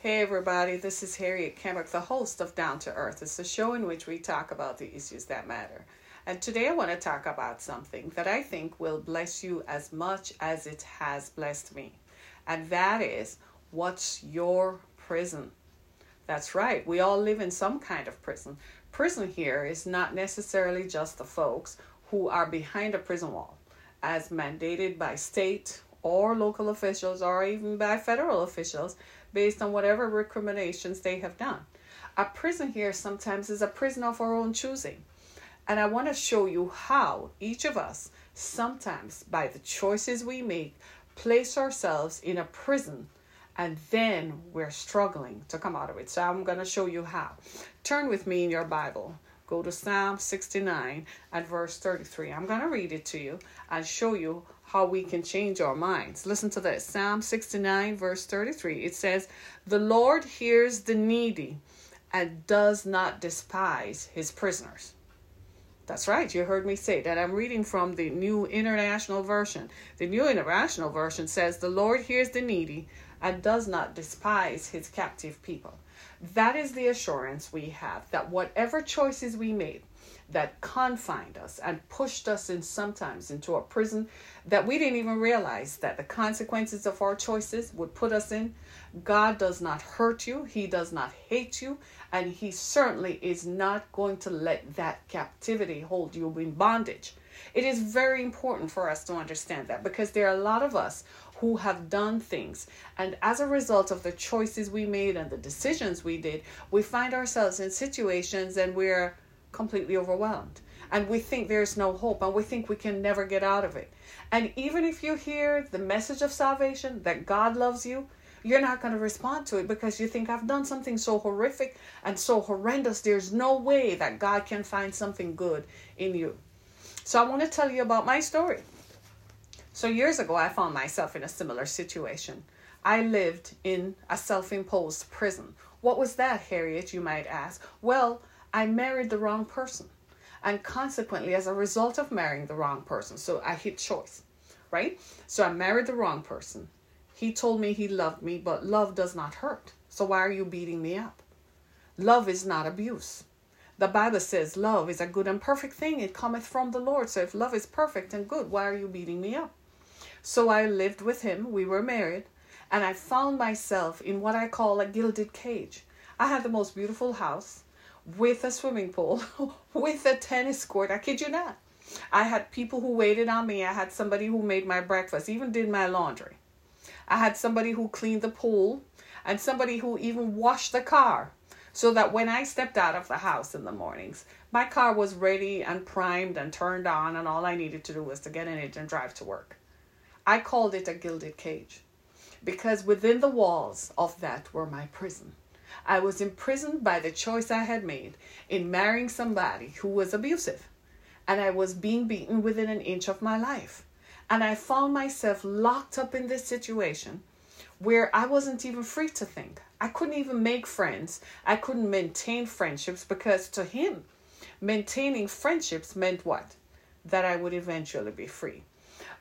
Hey everybody, this is Harriet Kemrick, the host of Down to Earth. It's a show in which we talk about the issues that matter. And today I want to talk about something that I think will bless you as much as it has blessed me. And that is what's your prison? That's right, we all live in some kind of prison. Prison here is not necessarily just the folks who are behind a prison wall, as mandated by state or local officials or even by federal officials based on whatever recriminations they have done. A prison here sometimes is a prison of our own choosing. And I want to show you how each of us, sometimes by the choices we make, place ourselves in a prison and then we're struggling to come out of it. So I'm going to show you how. Turn with me in your Bible. Go to Psalm 69 at verse 33. I'm going to read it to you and show you how we can change our minds. Listen to this Psalm 69, verse 33. It says, The Lord hears the needy and does not despise his prisoners. That's right, you heard me say that. I'm reading from the New International Version. The New International Version says, The Lord hears the needy and does not despise his captive people. That is the assurance we have that whatever choices we made, that confined us and pushed us in sometimes into a prison that we didn't even realize that the consequences of our choices would put us in. God does not hurt you, He does not hate you, and He certainly is not going to let that captivity hold you in bondage. It is very important for us to understand that because there are a lot of us who have done things. And as a result of the choices we made and the decisions we did, we find ourselves in situations and we're completely overwhelmed. And we think there's no hope and we think we can never get out of it. And even if you hear the message of salvation that God loves you, you're not going to respond to it because you think I've done something so horrific and so horrendous. There's no way that God can find something good in you. So I want to tell you about my story. So years ago, I found myself in a similar situation. I lived in a self imposed prison. What was that, Harriet, you might ask? Well, I married the wrong person. And consequently, as a result of marrying the wrong person, so I hit choice, right? So I married the wrong person. He told me he loved me, but love does not hurt. So why are you beating me up? Love is not abuse. The Bible says love is a good and perfect thing. It cometh from the Lord. So if love is perfect and good, why are you beating me up? So I lived with him. We were married. And I found myself in what I call a gilded cage. I had the most beautiful house with a swimming pool, with a tennis court. I kid you not. I had people who waited on me. I had somebody who made my breakfast, even did my laundry. I had somebody who cleaned the pool and somebody who even washed the car so that when I stepped out of the house in the mornings, my car was ready and primed and turned on, and all I needed to do was to get in it and drive to work. I called it a gilded cage because within the walls of that were my prison. I was imprisoned by the choice I had made in marrying somebody who was abusive. And I was being beaten within an inch of my life. And I found myself locked up in this situation where I wasn't even free to think. I couldn't even make friends. I couldn't maintain friendships because to him, maintaining friendships meant what? That I would eventually be free.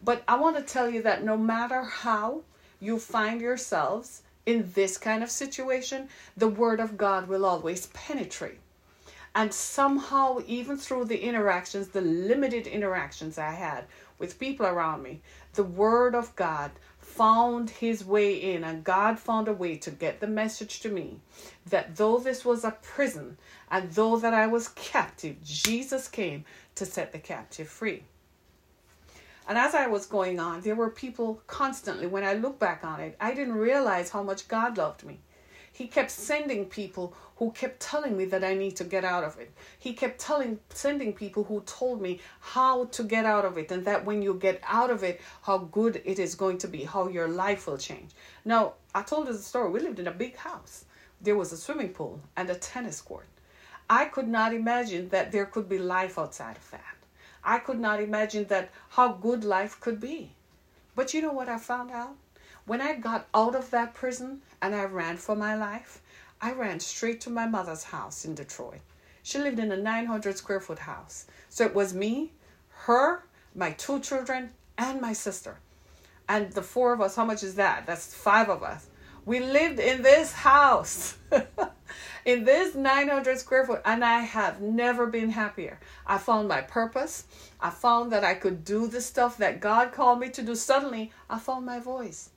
But I want to tell you that no matter how you find yourselves in this kind of situation, the Word of God will always penetrate. And somehow, even through the interactions, the limited interactions I had with people around me, the Word of God found his way in, and God found a way to get the message to me that though this was a prison and though that I was captive, Jesus came to set the captive free. And as I was going on, there were people constantly, when I look back on it, I didn't realize how much God loved me. He kept sending people who kept telling me that I need to get out of it. He kept telling sending people who told me how to get out of it and that when you get out of it how good it is going to be, how your life will change. Now, I told us a story. We lived in a big house. There was a swimming pool and a tennis court. I could not imagine that there could be life outside of that. I could not imagine that how good life could be. But you know what I found out? When I got out of that prison and I ran for my life, I ran straight to my mother's house in Detroit. She lived in a 900 square foot house. So it was me, her, my two children, and my sister. And the four of us, how much is that? That's five of us. We lived in this house, in this 900 square foot, and I have never been happier. I found my purpose. I found that I could do the stuff that God called me to do. Suddenly, I found my voice.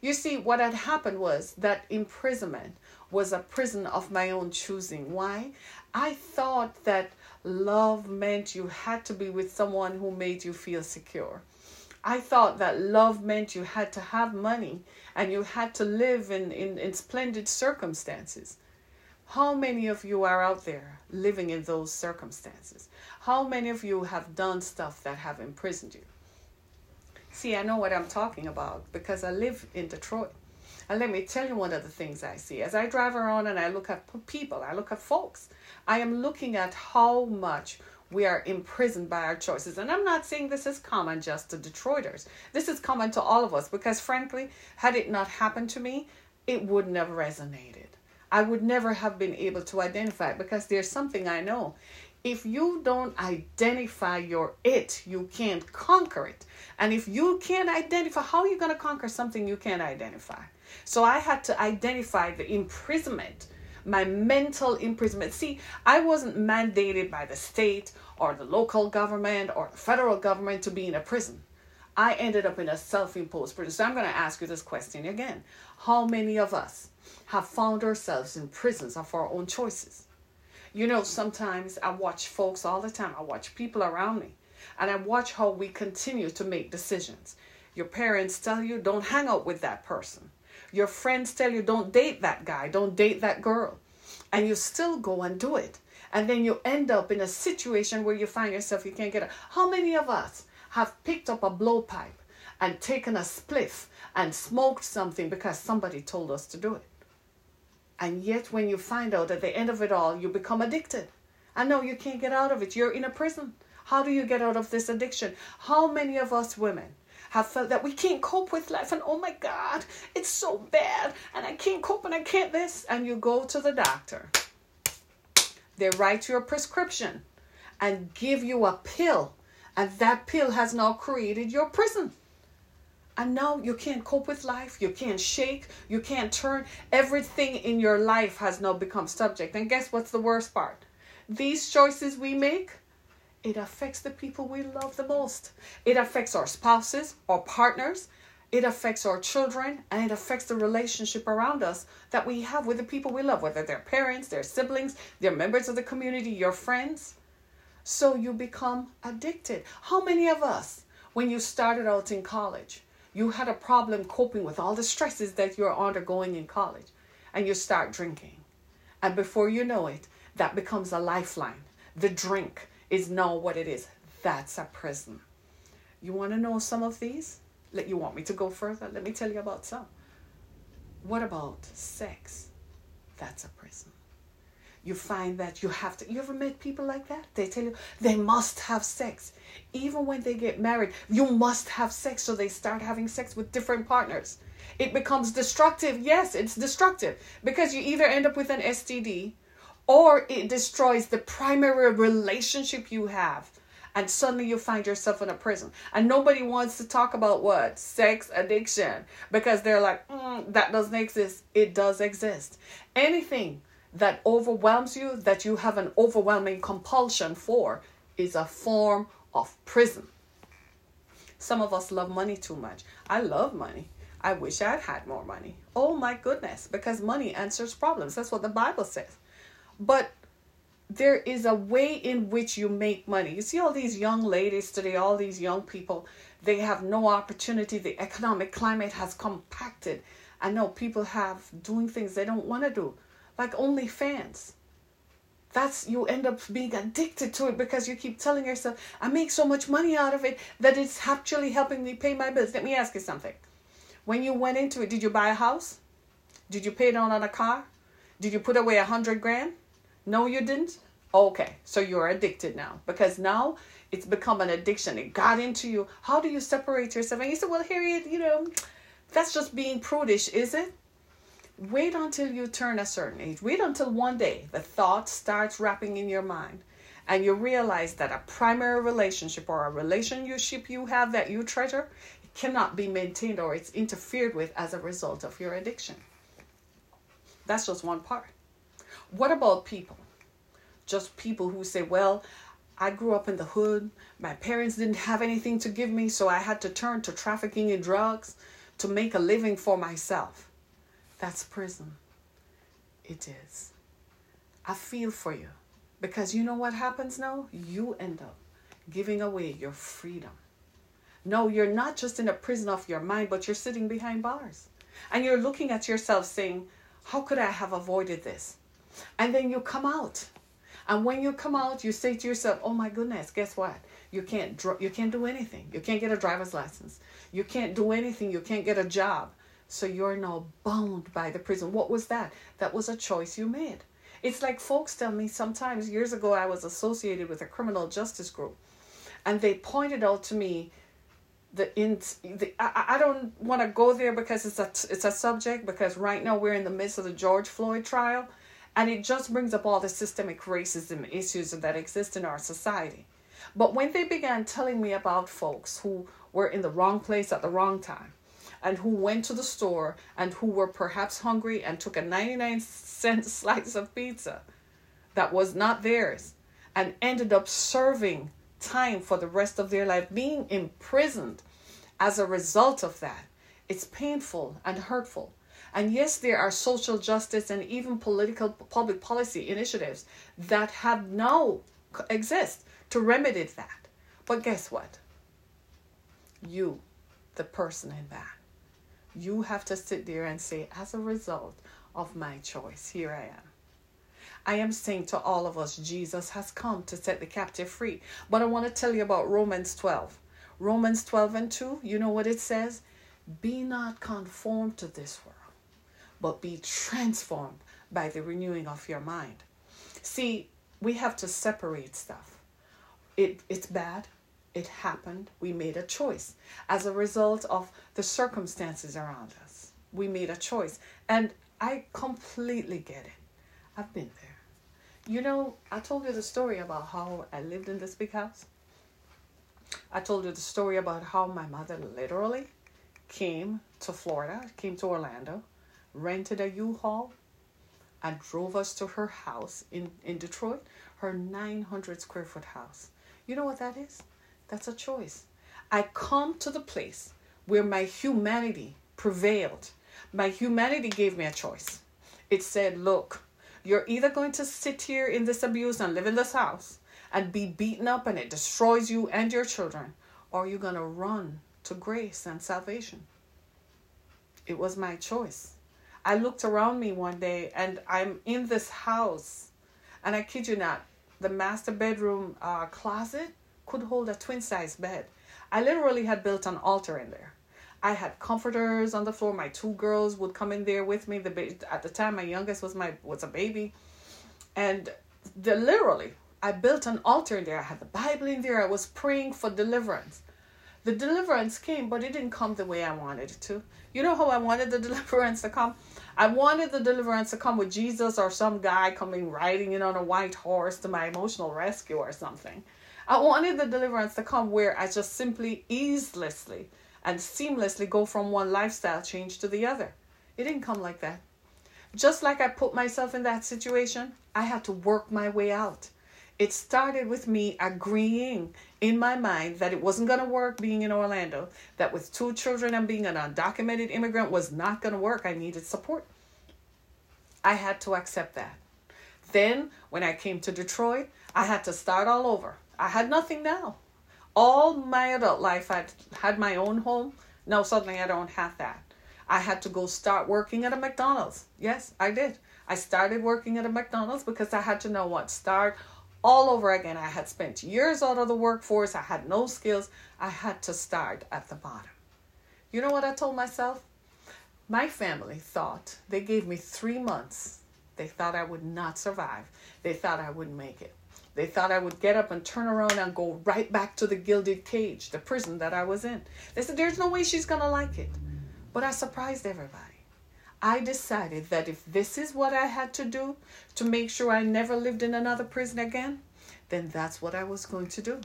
You see, what had happened was that imprisonment was a prison of my own choosing. Why? I thought that love meant you had to be with someone who made you feel secure. I thought that love meant you had to have money and you had to live in, in, in splendid circumstances. How many of you are out there living in those circumstances? How many of you have done stuff that have imprisoned you? See, I know what I'm talking about because I live in Detroit. And let me tell you one of the things I see. As I drive around and I look at people, I look at folks, I am looking at how much we are imprisoned by our choices. And I'm not saying this is common just to Detroiters. This is common to all of us because, frankly, had it not happened to me, it wouldn't have resonated. I would never have been able to identify because there's something I know. If you don't identify your it, you can't conquer it. And if you can't identify, how are you going to conquer something you can't identify? So I had to identify the imprisonment, my mental imprisonment. See, I wasn't mandated by the state or the local government or the federal government to be in a prison. I ended up in a self imposed prison. So I'm going to ask you this question again. How many of us have found ourselves in prisons of our own choices? You know, sometimes I watch folks all the time, I watch people around me, and I watch how we continue to make decisions. Your parents tell you, don't hang out with that person. Your friends tell you, don't date that guy, don't date that girl. And you still go and do it. And then you end up in a situation where you find yourself you can't get out. How many of us have picked up a blowpipe and taken a spliff and smoked something because somebody told us to do it? And yet, when you find out at the end of it all, you become addicted. And no, you can't get out of it. You're in a prison. How do you get out of this addiction? How many of us women have felt that we can't cope with life and oh my God, it's so bad and I can't cope and I can't this? And you go to the doctor. They write you a prescription and give you a pill, and that pill has now created your prison. And now you can't cope with life. You can't shake. You can't turn. Everything in your life has now become subject. And guess what's the worst part? These choices we make it affects the people we love the most. It affects our spouses, our partners, it affects our children, and it affects the relationship around us that we have with the people we love, whether they're parents, their siblings, they're members of the community, your friends. So you become addicted. How many of us, when you started out in college, you had a problem coping with all the stresses that you're undergoing in college, and you start drinking. And before you know it, that becomes a lifeline. The drink, is now what it is. That's a prison. You want to know some of these? Let you want me to go further? Let me tell you about some. What about sex? That's a prison. You find that you have to. You ever met people like that? They tell you they must have sex. Even when they get married, you must have sex. So they start having sex with different partners. It becomes destructive. Yes, it's destructive because you either end up with an STD or it destroys the primary relationship you have and suddenly you find yourself in a prison and nobody wants to talk about what sex addiction because they're like mm, that doesn't exist it does exist anything that overwhelms you that you have an overwhelming compulsion for is a form of prison. Some of us love money too much. I love money. I wish i'd had more money. Oh my goodness because money answers problems. That's what the bible says. But there is a way in which you make money. You see all these young ladies today, all these young people, they have no opportunity. The economic climate has compacted. I know people have doing things they don't want to do, like OnlyFans. That's you end up being addicted to it because you keep telling yourself, I make so much money out of it that it's actually helping me pay my bills. Let me ask you something. When you went into it, did you buy a house? Did you pay down on a car? Did you put away a hundred grand? No, you didn't? Okay, so you're addicted now because now it's become an addiction. It got into you. How do you separate yourself? And you said, Well, Harriet, you know, that's just being prudish, is it? Wait until you turn a certain age. Wait until one day the thought starts wrapping in your mind and you realize that a primary relationship or a relationship you have that you treasure cannot be maintained or it's interfered with as a result of your addiction. That's just one part. What about people? Just people who say, well, I grew up in the hood. My parents didn't have anything to give me, so I had to turn to trafficking in drugs to make a living for myself. That's prison. It is. I feel for you because you know what happens now? You end up giving away your freedom. No, you're not just in a prison of your mind, but you're sitting behind bars. And you're looking at yourself saying, How could I have avoided this? And then you come out. And when you come out, you say to yourself, "Oh my goodness, guess what? You can't dr- you can't do anything. You can't get a driver's license. You can't do anything. You can't get a job. So you're now bound by the prison. What was that? That was a choice you made. It's like folks tell me sometimes years ago I was associated with a criminal justice group and they pointed out to me the in the I, I don't want to go there because it's a it's a subject because right now we're in the midst of the George Floyd trial and it just brings up all the systemic racism issues that exist in our society. But when they began telling me about folks who were in the wrong place at the wrong time and who went to the store and who were perhaps hungry and took a 99 cent slice of pizza that was not theirs and ended up serving time for the rest of their life, being imprisoned as a result of that. It's painful and hurtful. And yes, there are social justice and even political public policy initiatives that have now exist to remedy that. But guess what? You, the person in that, you have to sit there and say, as a result of my choice, here I am. I am saying to all of us, Jesus has come to set the captive free. But I want to tell you about Romans 12. Romans 12 and 2, you know what it says? Be not conformed to this world, but be transformed by the renewing of your mind. See, we have to separate stuff. It, it's bad. It happened. We made a choice as a result of the circumstances around us. We made a choice. And I completely get it. I've been there. You know, I told you the story about how I lived in this big house. I told you the story about how my mother literally came to Florida, came to Orlando, rented a U-Haul, and drove us to her house in, in Detroit, her 900 square foot house. You know what that is? That's a choice. I come to the place where my humanity prevailed. My humanity gave me a choice. It said, look, you're either going to sit here in this abuse and live in this house and be beaten up and it destroys you and your children, or you're going to run to grace and salvation. It was my choice. I looked around me one day and I'm in this house, and I kid you not, the master bedroom uh, closet could hold a twin size bed. I literally had built an altar in there. I had comforters on the floor. My two girls would come in there with me. The ba- at the time, my youngest was my was a baby, and the literally, I built an altar in there. I had the Bible in there. I was praying for deliverance. The deliverance came, but it didn't come the way I wanted it to. You know how I wanted the deliverance to come? I wanted the deliverance to come with Jesus or some guy coming riding in on a white horse to my emotional rescue or something. I wanted the deliverance to come where I just simply, easelessly and seamlessly go from one lifestyle change to the other. It didn't come like that. Just like I put myself in that situation, I had to work my way out. It started with me agreeing in my mind that it wasn't going to work being in Orlando, that with two children and being an undocumented immigrant was not going to work. I needed support. I had to accept that. Then, when I came to Detroit, I had to start all over. I had nothing now all my adult life I'd had my own home. Now suddenly I don't have that. I had to go start working at a McDonald's. Yes, I did. I started working at a McDonald's because I had to know what start all over again. I had spent years out of the workforce. I had no skills. I had to start at the bottom. You know what I told myself? My family thought they gave me three months. They thought I would not survive. They thought I wouldn't make it. They thought I would get up and turn around and go right back to the gilded cage, the prison that I was in. They said, There's no way she's going to like it. But I surprised everybody. I decided that if this is what I had to do to make sure I never lived in another prison again, then that's what I was going to do.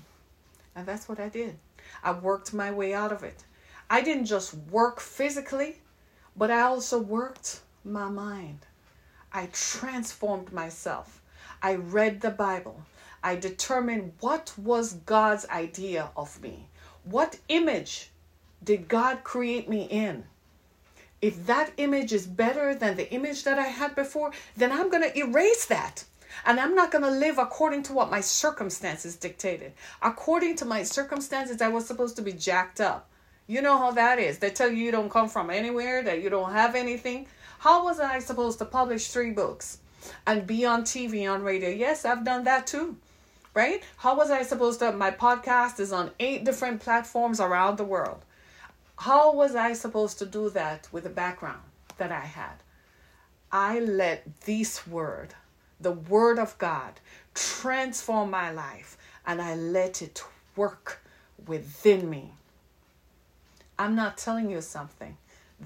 And that's what I did. I worked my way out of it. I didn't just work physically, but I also worked my mind. I transformed myself. I read the Bible. I determined what was God's idea of me. What image did God create me in? If that image is better than the image that I had before, then I'm going to erase that. And I'm not going to live according to what my circumstances dictated. According to my circumstances, I was supposed to be jacked up. You know how that is. They tell you you don't come from anywhere, that you don't have anything. How was I supposed to publish three books and be on TV, on radio? Yes, I've done that too. Right? How was I supposed to? My podcast is on eight different platforms around the world. How was I supposed to do that with the background that I had? I let this word the Word of God transform my life and I let it work within me. I'm not telling you something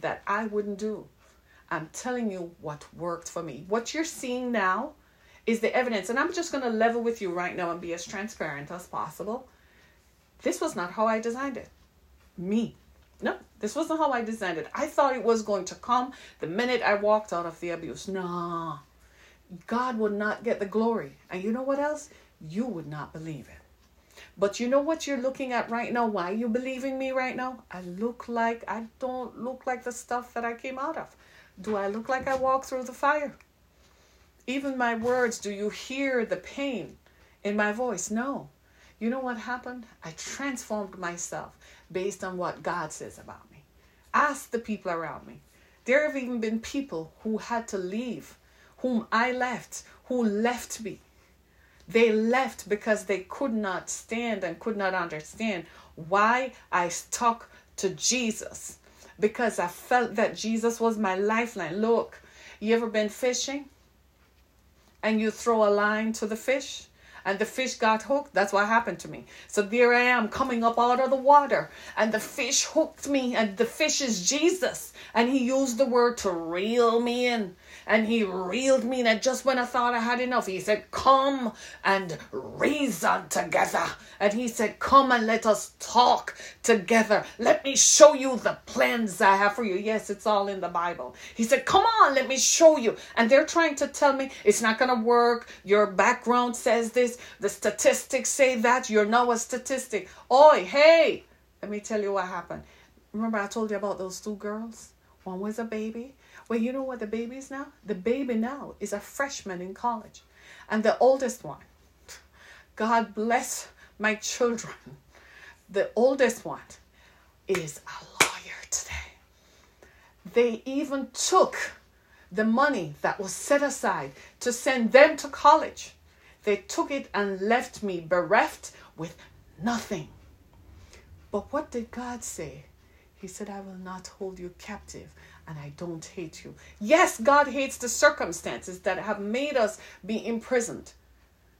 that I wouldn't do. I'm telling you what worked for me. What you're seeing now is the evidence. And I'm just going to level with you right now and be as transparent as possible. This was not how I designed it. Me. No, this wasn't how I designed it. I thought it was going to come the minute I walked out of the abuse. No. God would not get the glory. And you know what else? You would not believe it. But you know what you're looking at right now? Why you believing me right now? I look like I don't look like the stuff that I came out of. Do I look like I walked through the fire? Even my words, do you hear the pain in my voice? No. You know what happened? I transformed myself based on what God says about me. Ask the people around me. There have even been people who had to leave whom I left, who left me. They left because they could not stand and could not understand why I stuck to Jesus. Because I felt that Jesus was my lifeline. Look, you ever been fishing? And you throw a line to the fish? And the fish got hooked. That's what happened to me. So there I am coming up out of the water, and the fish hooked me, and the fish is Jesus. And he used the word to reel me in and he reeled me in. And just when I thought I had enough, he said, Come and reason together. And he said, Come and let us talk together. Let me show you the plans I have for you. Yes, it's all in the Bible. He said, Come on, let me show you. And they're trying to tell me it's not going to work. Your background says this. The statistics say that. You're now a statistic. Oi, hey, let me tell you what happened. Remember, I told you about those two girls? One was a baby well, you know what the baby is now? The baby now is a freshman in college. And the oldest one, God bless my children, the oldest one is a lawyer today. They even took the money that was set aside to send them to college. They took it and left me bereft with nothing. But what did God say? He said, I will not hold you captive and I don't hate you. Yes, God hates the circumstances that have made us be imprisoned,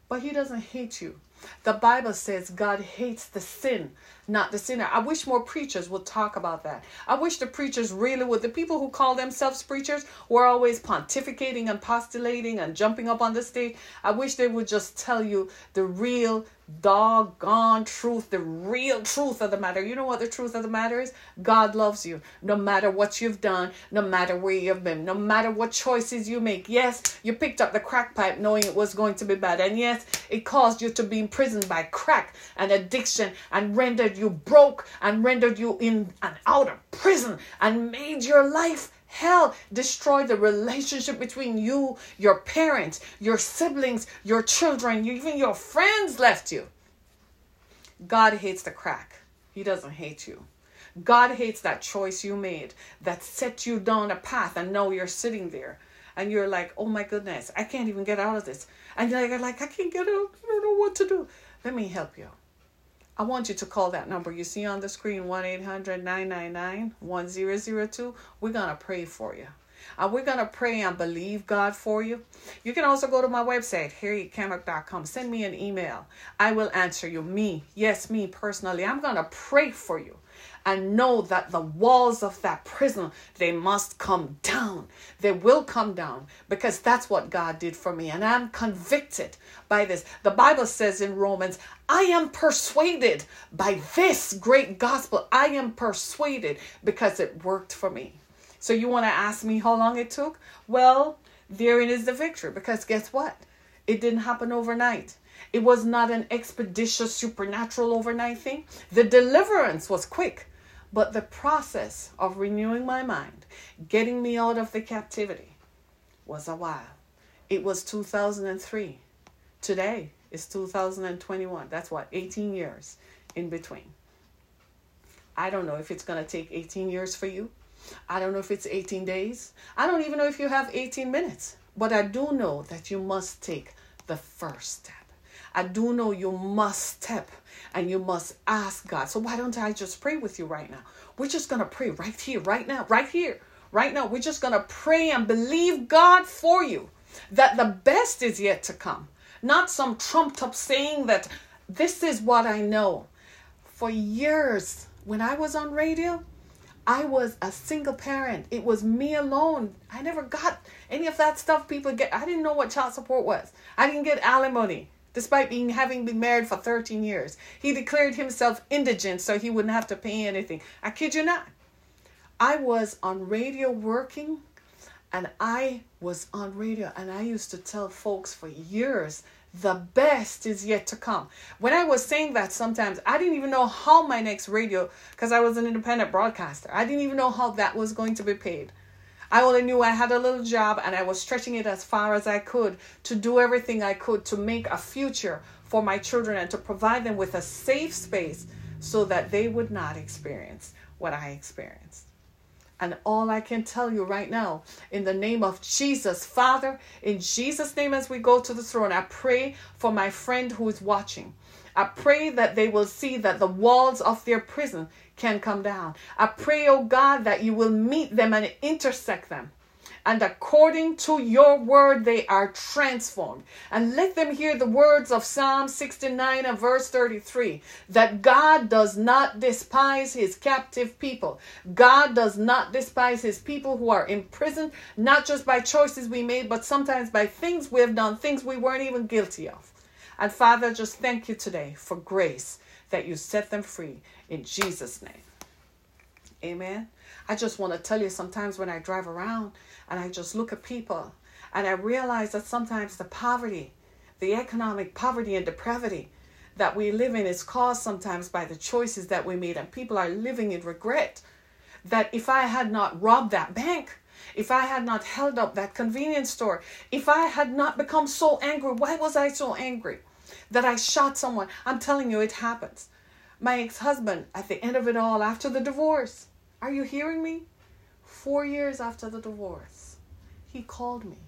but He doesn't hate you. The Bible says God hates the sin, not the sinner. I wish more preachers would talk about that. I wish the preachers really would. The people who call themselves preachers were always pontificating and postulating and jumping up on the stage. I wish they would just tell you the real doggone truth, the real truth of the matter. You know what the truth of the matter is? God loves you no matter what you've done, no matter where you've been, no matter what choices you make. Yes, you picked up the crack pipe knowing it was going to be bad. And yes, it caused you to be imprisoned by crack and addiction and rendered you broke and rendered you in and out of prison and made your life hell destroyed the relationship between you, your parents, your siblings, your children, even your friends left you. God hates the crack. He doesn't hate you. God hates that choice you made that set you down a path and now you're sitting there and you're like, oh my goodness, I can't even get out of this. And you're like, I can't get out. I don't know what to do. Let me help you. I want you to call that number you see on the screen 1 800 999 1002. We're going to pray for you. And we're going to pray and believe God for you. You can also go to my website, harrietkamek.com. Send me an email. I will answer you. Me, yes, me personally. I'm going to pray for you and know that the walls of that prison they must come down they will come down because that's what god did for me and i'm convicted by this the bible says in romans i am persuaded by this great gospel i am persuaded because it worked for me so you want to ask me how long it took well therein is the victory. Because guess what? It didn't happen overnight. It was not an expeditious supernatural overnight thing. The deliverance was quick, but the process of renewing my mind, getting me out of the captivity, was a while. It was 2003. Today is 2021. That's what, 18 years in between. I don't know if it's going to take 18 years for you. I don't know if it's 18 days. I don't even know if you have 18 minutes. But I do know that you must take the first step. I do know you must step and you must ask God. So why don't I just pray with you right now? We're just going to pray right here, right now, right here, right now. We're just going to pray and believe God for you that the best is yet to come. Not some trumped up saying that this is what I know. For years, when I was on radio, I was a single parent. It was me alone. I never got any of that stuff people get. I didn't know what child support was. I didn't get alimony, despite being having been married for 13 years. He declared himself indigent so he wouldn't have to pay anything. I kid you not. I was on radio working and I was on radio and I used to tell folks for years the best is yet to come. When I was saying that sometimes, I didn't even know how my next radio, because I was an independent broadcaster, I didn't even know how that was going to be paid. I only knew I had a little job and I was stretching it as far as I could to do everything I could to make a future for my children and to provide them with a safe space so that they would not experience what I experienced. And all I can tell you right now, in the name of Jesus, Father, in Jesus' name, as we go to the throne, I pray for my friend who is watching. I pray that they will see that the walls of their prison can come down. I pray, oh God, that you will meet them and intersect them and according to your word they are transformed. And let them hear the words of Psalm 69 and verse 33 that God does not despise his captive people. God does not despise his people who are imprisoned, not just by choices we made, but sometimes by things we have done, things we weren't even guilty of. And Father, just thank you today for grace that you set them free in Jesus' name. Amen. I just want to tell you sometimes when I drive around and I just look at people and I realize that sometimes the poverty, the economic poverty and depravity that we live in is caused sometimes by the choices that we made, and people are living in regret. That if I had not robbed that bank, if I had not held up that convenience store, if I had not become so angry, why was I so angry that I shot someone? I'm telling you, it happens. My ex husband, at the end of it all, after the divorce, are you hearing me? Four years after the divorce, he called me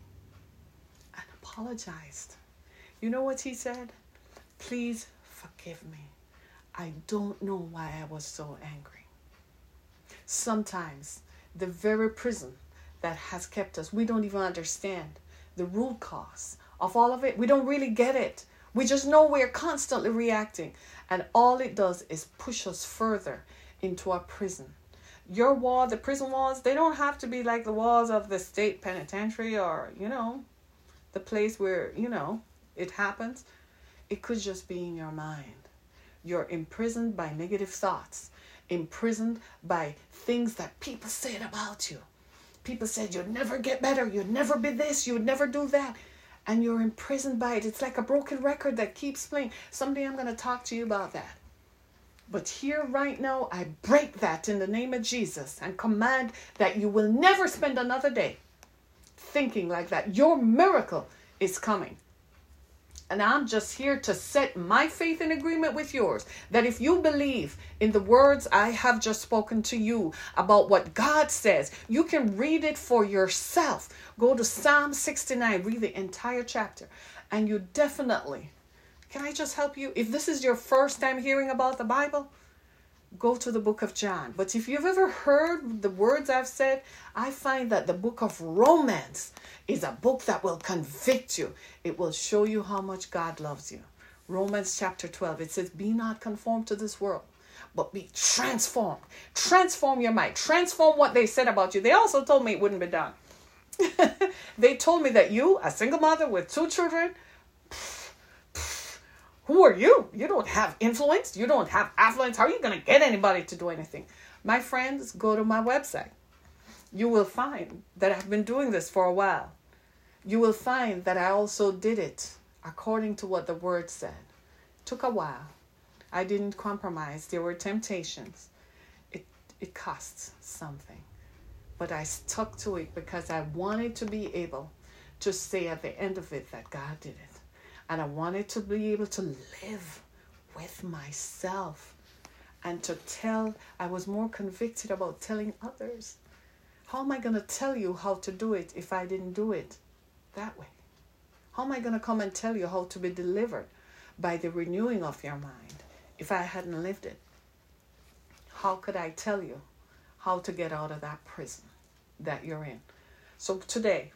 and apologized. You know what he said? Please forgive me. I don't know why I was so angry. Sometimes the very prison that has kept us, we don't even understand the root cause of all of it. We don't really get it. We just know we're constantly reacting. And all it does is push us further into our prison your wall, the prison walls, they don't have to be like the walls of the state penitentiary or, you know, the place where, you know, it happens. It could just be in your mind. You're imprisoned by negative thoughts, imprisoned by things that people said about you. People said you'd never get better, you'd never be this, you'd never do that. And you're imprisoned by it. It's like a broken record that keeps playing. Someday I'm going to talk to you about that. But here, right now, I break that in the name of Jesus and command that you will never spend another day thinking like that. Your miracle is coming. And I'm just here to set my faith in agreement with yours. That if you believe in the words I have just spoken to you about what God says, you can read it for yourself. Go to Psalm 69, read the entire chapter, and you definitely can I just help you? If this is your first time hearing about the Bible, go to the book of John. But if you've ever heard the words I've said, I find that the book of Romans is a book that will convict you. It will show you how much God loves you. Romans chapter 12, it says, Be not conformed to this world, but be transformed. Transform your mind. Transform what they said about you. They also told me it wouldn't be done. they told me that you, a single mother with two children, who are you? You don't have influence. You don't have affluence. How are you going to get anybody to do anything? My friends, go to my website. You will find that I've been doing this for a while. you will find that I also did it according to what the word said. Took a while. I didn't compromise. There were temptations. It it costs something. But I stuck to it because I wanted to be able to say at the end of it that God did it. And I wanted to be able to live with myself and to tell, I was more convicted about telling others. How am I going to tell you how to do it if I didn't do it that way? How am I going to come and tell you how to be delivered by the renewing of your mind if I hadn't lived it? How could I tell you how to get out of that prison that you're in? So today,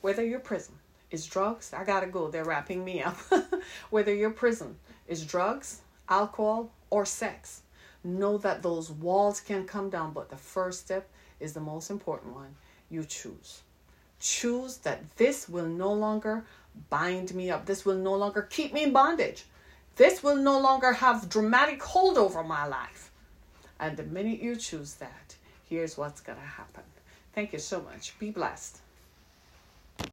whether your prison is drugs, I gotta go, they're wrapping me up. whether your prison is drugs, alcohol, or sex, know that those walls can come down, but the first step is the most important one. You choose. Choose that this will no longer bind me up. This will no longer keep me in bondage. This will no longer have dramatic hold over my life. And the minute you choose that, here's what's going to happen. Thank you so much. Be blessed.